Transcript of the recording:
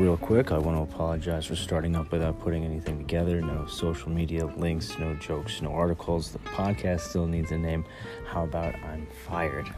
real quick, I want to apologize for starting up without putting anything together. No social media links, no jokes, no articles. The podcast still needs a name. How about I'm fired?